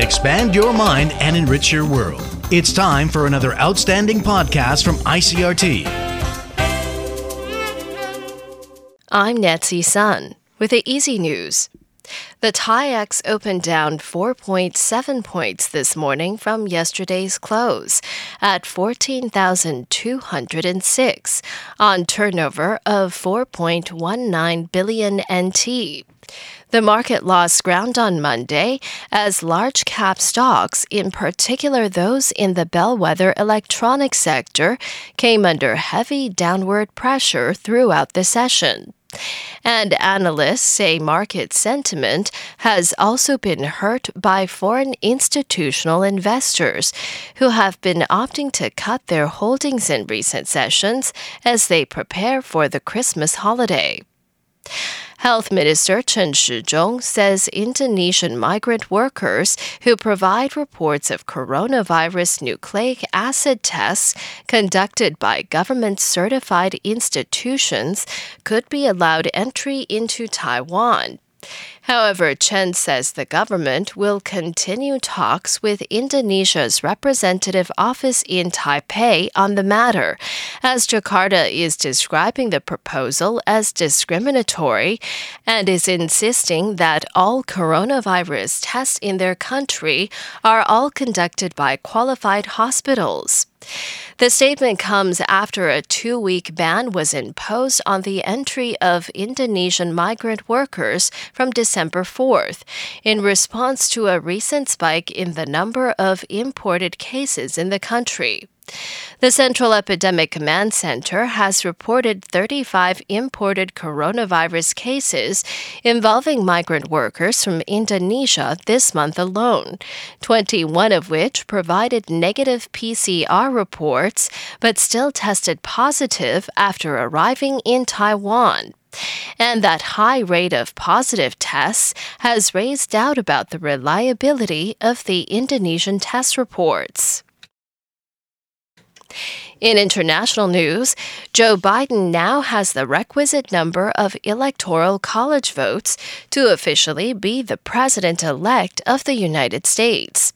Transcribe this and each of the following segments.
Expand your mind and enrich your world. It's time for another outstanding podcast from ICRT. I'm Nancy Sun with the Easy News. The TAIEX opened down 4.7 points this morning from yesterday's close at 14,206 on turnover of 4.19 billion NT. The market lost ground on Monday as large cap stocks, in particular those in the bellwether electronics sector, came under heavy downward pressure throughout the session. And analysts say market sentiment has also been hurt by foreign institutional investors who have been opting to cut their holdings in recent sessions as they prepare for the Christmas holiday. Health Minister Chen Shizhong says Indonesian migrant workers who provide reports of coronavirus nucleic acid tests conducted by government certified institutions could be allowed entry into Taiwan. However, Chen says the government will continue talks with Indonesia's representative office in Taipei on the matter, as Jakarta is describing the proposal as discriminatory and is insisting that all coronavirus tests in their country are all conducted by qualified hospitals. The statement comes after a two week ban was imposed on the entry of Indonesian migrant workers from December 4th in response to a recent spike in the number of imported cases in the country. The Central Epidemic Command Center has reported 35 imported coronavirus cases involving migrant workers from Indonesia this month alone, 21 of which provided negative PCR reports but still tested positive after arriving in Taiwan. And that high rate of positive tests has raised doubt about the reliability of the Indonesian test reports. In international news, Joe Biden now has the requisite number of electoral college votes to officially be the president elect of the United States.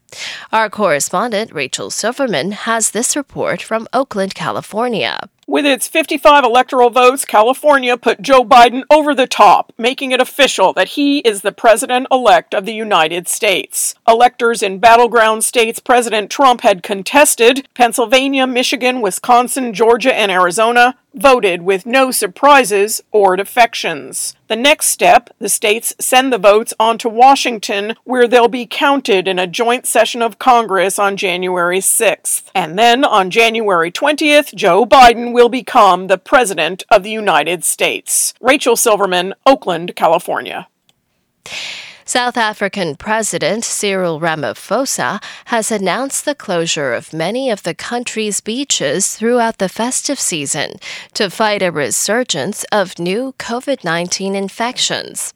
Our correspondent Rachel Silverman has this report from Oakland, California. With its 55 electoral votes, California put Joe Biden over the top, making it official that he is the president elect of the United States. Electors in battleground states President Trump had contested Pennsylvania, Michigan, Wisconsin, Georgia, and Arizona voted with no surprises or defections. The next step, the states send the votes on to Washington, where they'll be counted in a joint session of Congress on January 6th. And then on January 20th, Joe Biden will become the President of the United States. Rachel Silverman, Oakland, California. South African President Cyril Ramaphosa has announced the closure of many of the country's beaches throughout the festive season to fight a resurgence of new COVID 19 infections.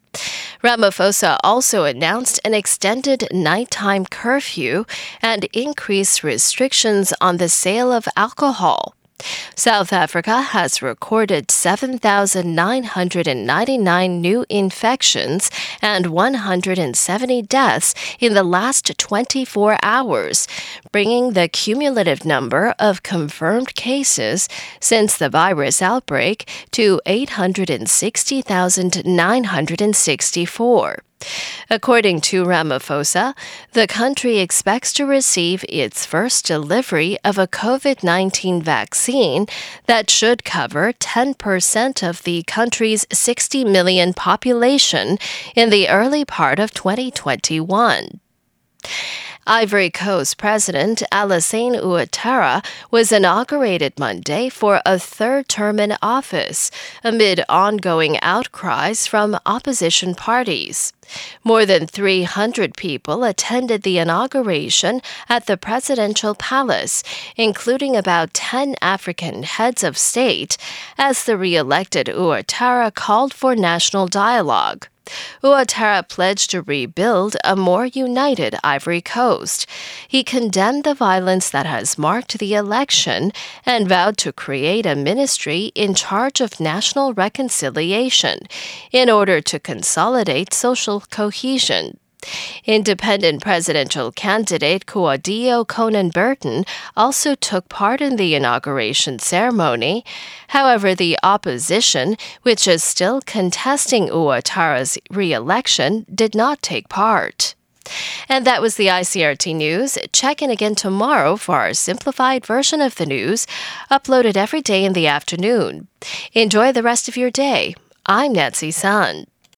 Ramaphosa also announced an extended nighttime curfew and increased restrictions on the sale of alcohol. South Africa has recorded 7,999 new infections and 170 deaths in the last 24 hours, bringing the cumulative number of confirmed cases since the virus outbreak to 860,964. According to Ramaphosa, the country expects to receive its first delivery of a COVID 19 vaccine that should cover 10% of the country's 60 million population in the early part of 2021. Ivory Coast President Alassane Ouattara was inaugurated Monday for a third term in office amid ongoing outcries from opposition parties. More than 300 people attended the inauguration at the presidential palace, including about 10 African heads of state, as the re elected Ouattara called for national dialogue. Ouattara pledged to rebuild a more united Ivory Coast. He condemned the violence that has marked the election and vowed to create a ministry in charge of national reconciliation in order to consolidate social cohesion. Independent presidential candidate Kouadio Konan Bertin also took part in the inauguration ceremony. However, the opposition, which is still contesting Ouattara's re-election, did not take part. And that was the ICRT news. Check in again tomorrow for our simplified version of the news, uploaded every day in the afternoon. Enjoy the rest of your day. I'm Nancy Sun.